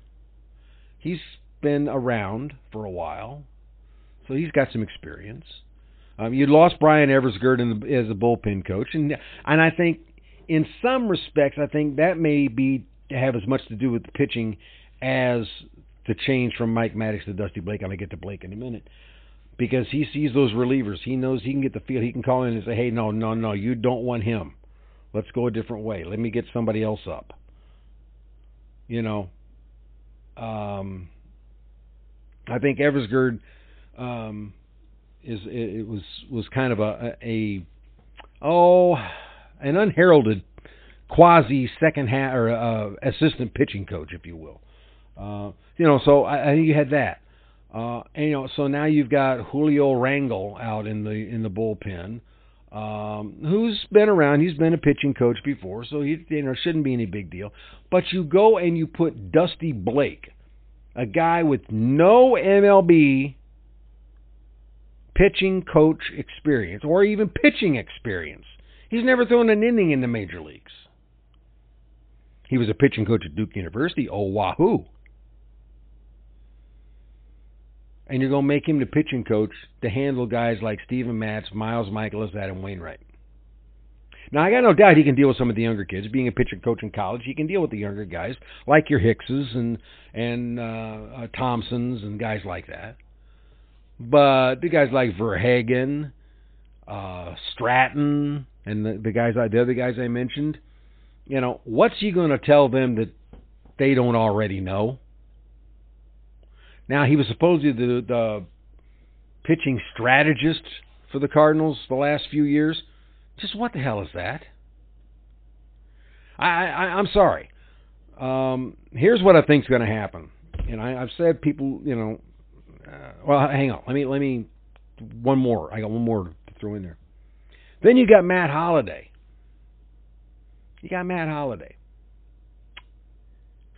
He's been around for a while, so he's got some experience. Um, you lost Bryan Eversgerd the, as a bullpen coach, and and I think in some respects, I think that may be have as much to do with the pitching as the change from Mike Maddux to Dusty Blake. I'm gonna get to Blake in a minute because he sees those relievers. He knows he can get the field. He can call in and say, "Hey, no, no, no, you don't want him. Let's go a different way. Let me get somebody else up." You know, um, I think Eversgerd um, is it was was kind of a, a oh an unheralded quasi second half or uh, assistant pitching coach, if you will. Uh, you know, so I, I think you had that. Uh, and, you know, so now you've got Julio Rangel out in the in the bullpen, um, who's been around. He's been a pitching coach before, so he you know shouldn't be any big deal. But you go and you put Dusty Blake, a guy with no MLB pitching coach experience or even pitching experience. He's never thrown an inning in the major leagues. He was a pitching coach at Duke University. Oh, wahoo! And you're going to make him the pitching coach to handle guys like Steven Matz, Miles Mikolas, Adam Wainwright. Now, I got no doubt he can deal with some of the younger kids. Being a pitching coach in college, he can deal with the younger guys like your Hickses and and uh, uh, Thompsons and guys like that. But the guys like Verhagen, uh, Stratton, and the, the guys, the other guys I mentioned, you know, what's he going to tell them that they don't already know? Now he was supposedly the, the pitching strategist for the Cardinals the last few years. Just what the hell is that? I, I I'm sorry. Um, here's what I think's going to happen, and I, I've said people, you know, uh, well, hang on. Let me let me one more. I got one more to throw in there. Then you got Matt Holliday. You got Matt Holliday.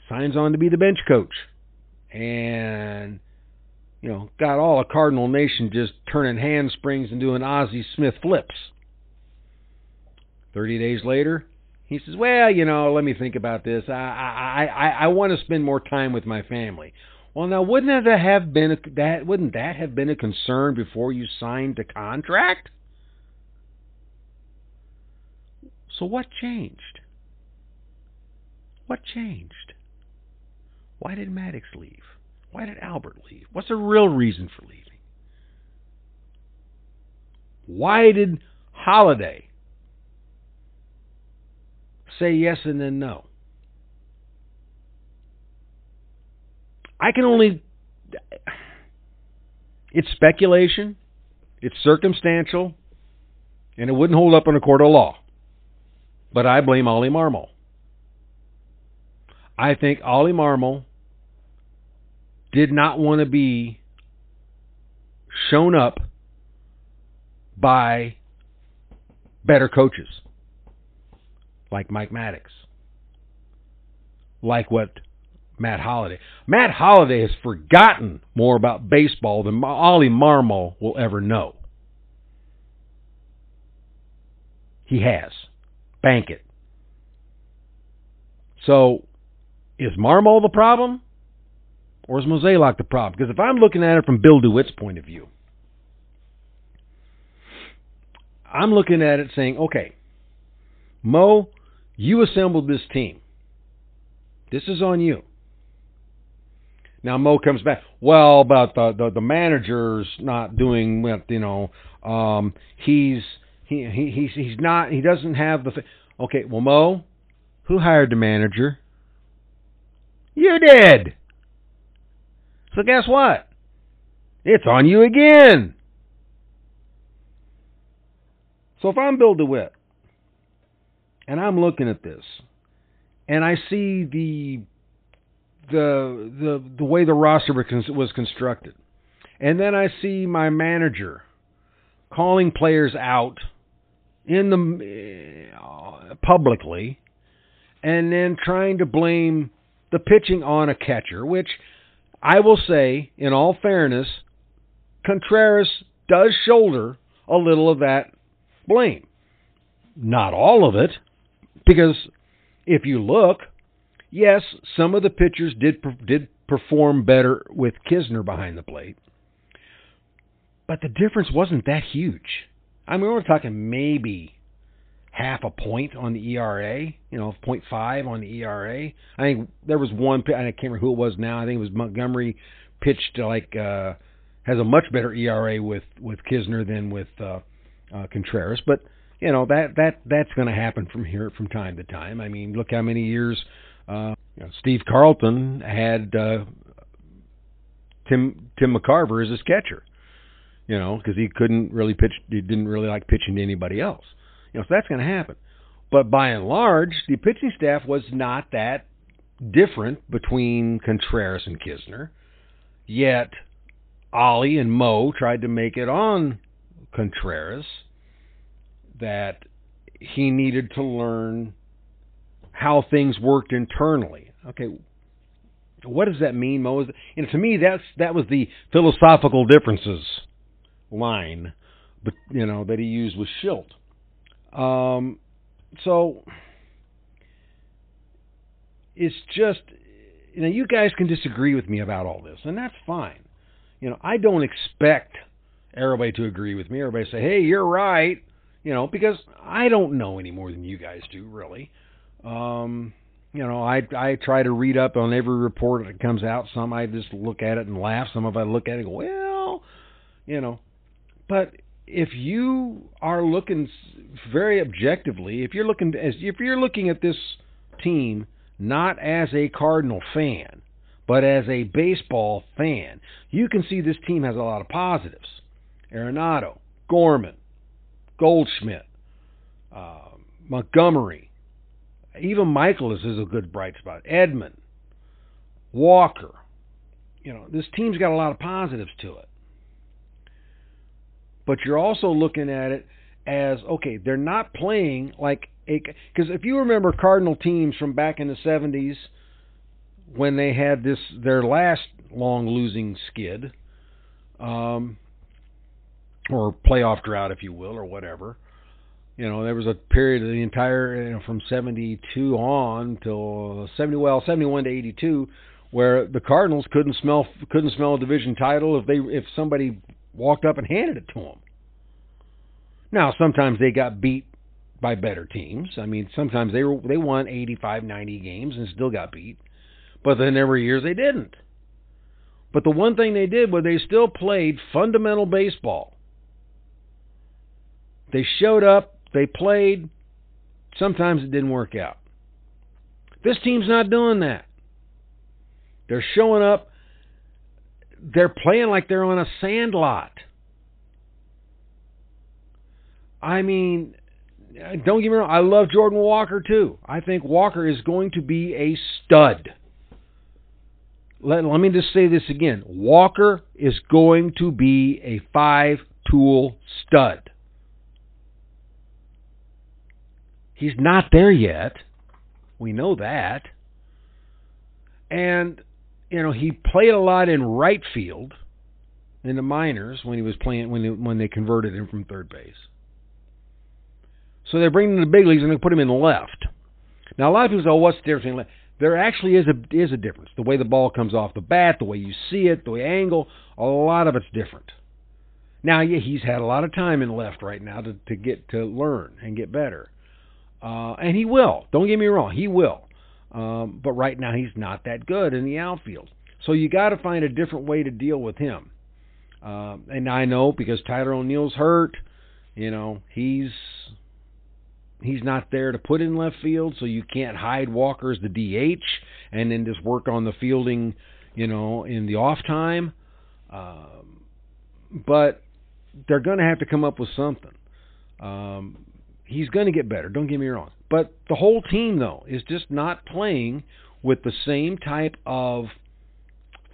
Signs on to be the bench coach and you know got all of Cardinal Nation just turning handsprings and doing Ozzie Smith flips. Thirty days later, he says, "Well, you know, let me think about this. I I I, I want to spend more time with my family." Well, now wouldn't that have been a, that wouldn't that have been a concern before you signed the contract? So what changed? What changed? Why did Maddux leave? Why did Albert leave? What's the real reason for leaving? Why did Holliday say yes and then no? I can only. It's speculation, it's circumstantial, and it wouldn't hold up in a court of law. but I blame Ollie Marmol. I think Ollie Marmol did not want to be shown up by better coaches like Mike Maddux, like what Matt Holliday. Matt Holliday has forgotten more about baseball than Ollie Marmol will ever know. He has. Bank it. So, is Marmol the problem? Or is Mozeliak the problem? Because if I'm looking at it from Bill DeWitt's point of view, I'm looking at it saying, okay, Mo, you assembled this team. This is on you. Now Mo comes back. Well, about the the, the manager's not doing what you know. Um, he's he, he he's he's not. He doesn't have the. Okay, well, Mo, who hired the manager? You did. So guess what? It's on you again. So if I'm Bill DeWitt and I'm looking at this and I see the the the the way the roster was constructed, and then I see my manager calling players out in the uh, publicly, and then trying to blame the pitching on a catcher, which I will say, in all fairness, Contreras does shoulder a little of that blame. Not all of it, because if you look, yes, some of the pitchers did did perform better with Knizner behind the plate, but the difference wasn't that huge. I mean, we're talking maybe half a point on the ERA, you know, 0.5 on the ERA. I think there was one, I can't remember who it was now. I think it was Montgomery pitched like uh, has a much better ERA with with Knizner than with uh, uh, Contreras, but you know that that that's going to happen from here from time to time. I mean, look how many years uh, you know, Steve Carlton had uh, Tim Tim McCarver as his catcher. You know, because he couldn't really pitch. He didn't really like pitching to anybody else. You know, so that's going to happen. But by and large, the pitching staff was not that different between Contreras and Knizner. Yet Ollie and Mo tried to make it on Contreras that he needed to learn how things worked internally. Okay, what does that mean, Mo? You know, to me, that's that was the philosophical differences line, but you know that he used with Shildt. Um, so it's just you know you guys can disagree with me about all this, and that's fine. You know, I don't expect everybody to agree with me. Everybody say, "Hey, you're right," you know, because I don't know any more than you guys do, really. Um, you know, I I try to read up on every report that comes out. Some I just look at it and laugh. Some of I look at it and go, well, you know. But if you are looking very objectively, if you're looking as if you're looking at this team not as a Cardinal fan, but as a baseball fan, you can see this team has a lot of positives. Arenado, Gorman, Goldschmidt, uh, Montgomery, even Mikolas is a good bright spot. Edman, Walker. You know, this team's got a lot of positives to it. But you're also looking at it as okay, they're not playing like a because if you remember Cardinal teams from back in the 70s when they had this their last long losing skid um or playoff drought if you will or whatever you know, there was a period of the entire you know, from 72 on till 70 well 71 to 82 where the Cardinals couldn't smell couldn't smell a division title if they if somebody walked up and handed it to them. Now, sometimes they got beat by better teams. I mean, sometimes they were they won 85, 90 games and still got beat. But then there were years they didn't. But the one thing they did was they still played fundamental baseball. They showed up, they played. Sometimes it didn't work out. This team's not doing that. They're showing up. They're playing like they're on a sand lot. I mean, don't get me wrong, I love Jordan Walker too. I think Walker is going to be a stud. Let, let me just say this again. Walker is going to be a five tool stud. He's not there yet. We know that. And, you know, he played a lot in right field in the minors when he was playing when they, when they converted him from third base. So they're bringing him to the big leagues and they put him in left. Now a lot of people say, "Oh, what's the difference?" There actually is a is a difference. The way the ball comes off the bat, the way you see it, the way angle, a lot of it's different. Now, yeah, he's had a lot of time in left right now to to get to learn and get better, uh, and he will. Don't get me wrong, he will. Um, but right now, he's not that good in the outfield. So you got to find a different way to deal with him. Um, and I know because Tyler O'Neill's hurt, you know, he's he's not there to put in left field, so you can't hide Walker as the DH and then just work on the fielding, you know, in the off time. Um, but they're going to have to come up with something. Um, he's going to get better. Don't get me wrong. But the whole team, though, is just not playing with the same type of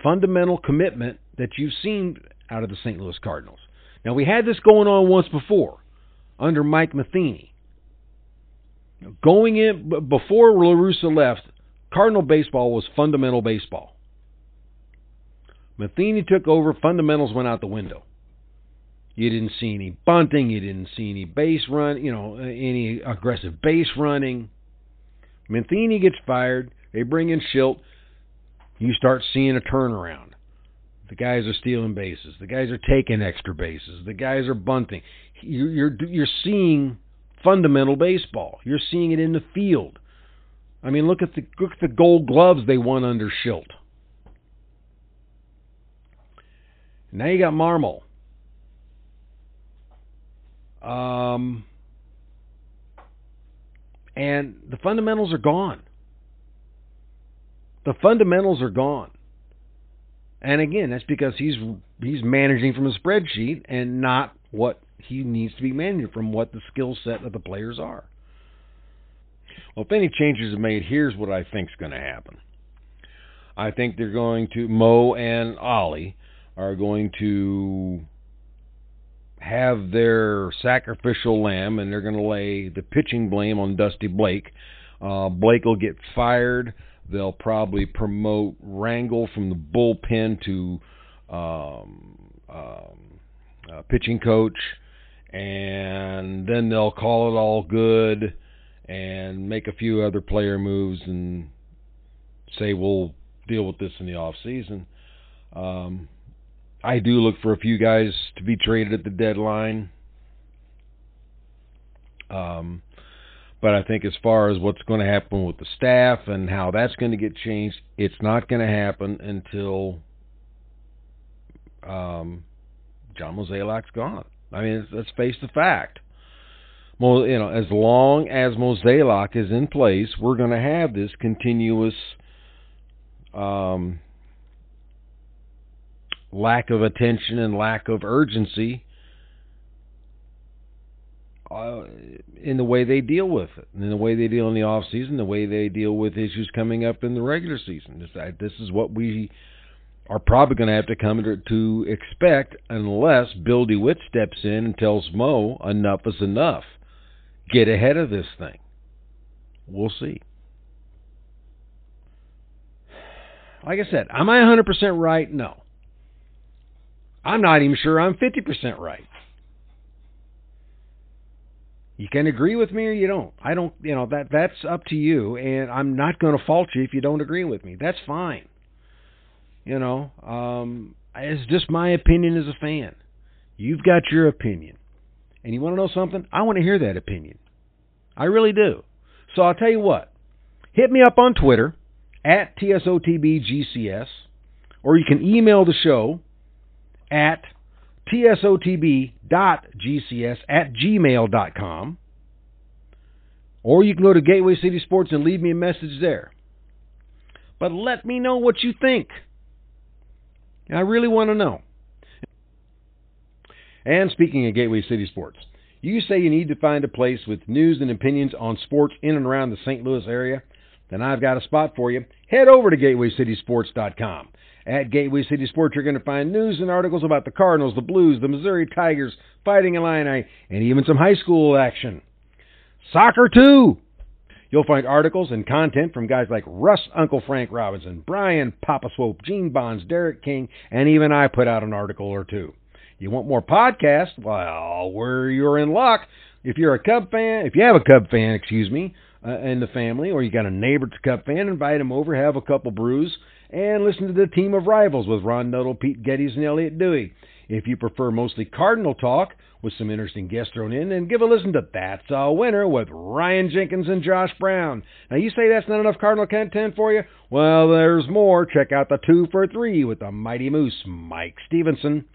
fundamental commitment that you've seen out of the St. Louis Cardinals. Now, we had this going on once before under Mike Matheny. Going in before La Russa left, Cardinal baseball was fundamental baseball. Matheny took over, fundamentals went out the window. You didn't see any bunting, you didn't see any base run, you know, any aggressive base running. Matheny gets fired, they bring in Shildt, you start seeing a turnaround. The guys are stealing bases. The guys are taking extra bases. The guys are bunting. You're you're, you're seeing fundamental baseball. You're seeing it in the field. I mean, look at the look at the Gold Gloves they won under Shildt. Now you got Marmol. Um, and the fundamentals are gone. The fundamentals are gone. And again, that's because he's he's managing from a spreadsheet and not what he needs to be managing from what the skill set of the players are. Well, if any changes are made, here's what I think is going to happen. I think they're going to Mo and Ollie are going to have their sacrificial lamb, and they're going to lay the pitching blame on Dusty Blake. Uh, Blake will get fired. They'll probably promote Rangel from the bullpen to um, um, uh, pitching coach, and then they'll call it all good and make a few other player moves and say we'll deal with this in the off season. Um, I do look for a few guys to be traded at the deadline. Um, but I think as far as what's going to happen with the staff and how that's going to get changed, it's not going to happen until um, John Mozeliak's gone. I mean, let's face the fact. Well, you know, as long as Mozeliak is in place, we're going to have this continuous um, lack of attention and lack of urgency uh, in the way they deal with it, in the way they deal in the off season, the way they deal with issues coming up in the regular season. This, this is what we are probably going to have to come to, to expect unless Bill DeWitt steps in and tells Mo enough is enough. Get ahead of this thing. We'll see. Like I said, am I 100% right? No. I'm not even sure I'm 50% right. You can agree with me or you don't. I don't, you know, that that's up to you and I'm not going to fault you if you don't agree with me. That's fine. You know, um it's just my opinion as a fan. You've got your opinion. And you want to know something? I want to hear that opinion. I really do. So I'll tell you what. Hit me up on Twitter at TSOTBGCS or you can email the show at tsotb.gcs at gmail.com. Or you can go to Gateway City Sports and leave me a message there. But let me know what you think. I really want to know. And speaking of Gateway City Sports, You say you need to find a place with news and opinions on sports in and around the St. Louis area? Then I've got a spot for you. Head over to GatewayCitySports.com. At Gateway City Sports, you're going to find news and articles about the Cardinals, the Blues, the Missouri Tigers, Fighting Illini, and even some high school action. Soccer, too! You'll find articles and content from guys like Russ Uncle Frank Robinson, Brian Papa Swope, Gene Bonds, Derek King, and even I put out an article or two. You want more podcasts? Well, where you're in luck. If you're a Cub fan, if you have a Cub fan, excuse me, uh, in the family, or you got a neighbor a Cub fan, invite him over, have a couple brews, and listen to the team of rivals with Ron Nuttall, Pete Geddes, and Elliot Dewey. If you prefer mostly Cardinal talk with some interesting guests thrown in, then give a listen to That's a Winner with Ryan Jenkins and Josh Brown. Now, you say that's not enough Cardinal content for you? Well, there's more. Check out the two for three with the Mighty Moose, Mike Stevenson.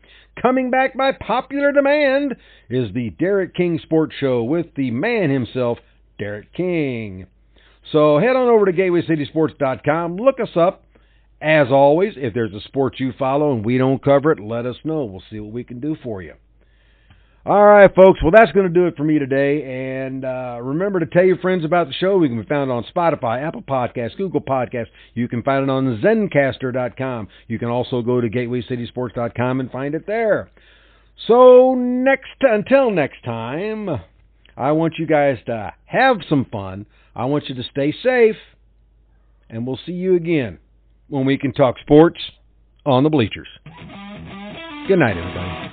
Coming back by popular demand is the Derek King Sports Show with the man himself, Derek King. So head on over to GatewayCitySports.com, look us up. As always, if there's a sport you follow and we don't cover it, let us know. We'll see what we can do for you. All right, folks. Well, that's going to do it for me today. And uh, remember to tell your friends about the show. We can be found on Spotify, Apple Podcasts, Google Podcasts. You can find it on Zencastr.com. You can also go to GatewayCitySports.com and find it there. So next, until next time, I want you guys to have some fun. I want you to stay safe, and we'll see you again when we can talk sports on the bleachers. Good night, everybody.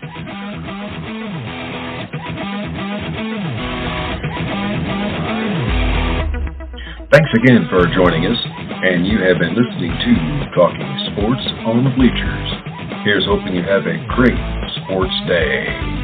Thanks again for joining us, and you have been listening to Talking Sports on the Bleachers. Here's hoping you have a great sports day.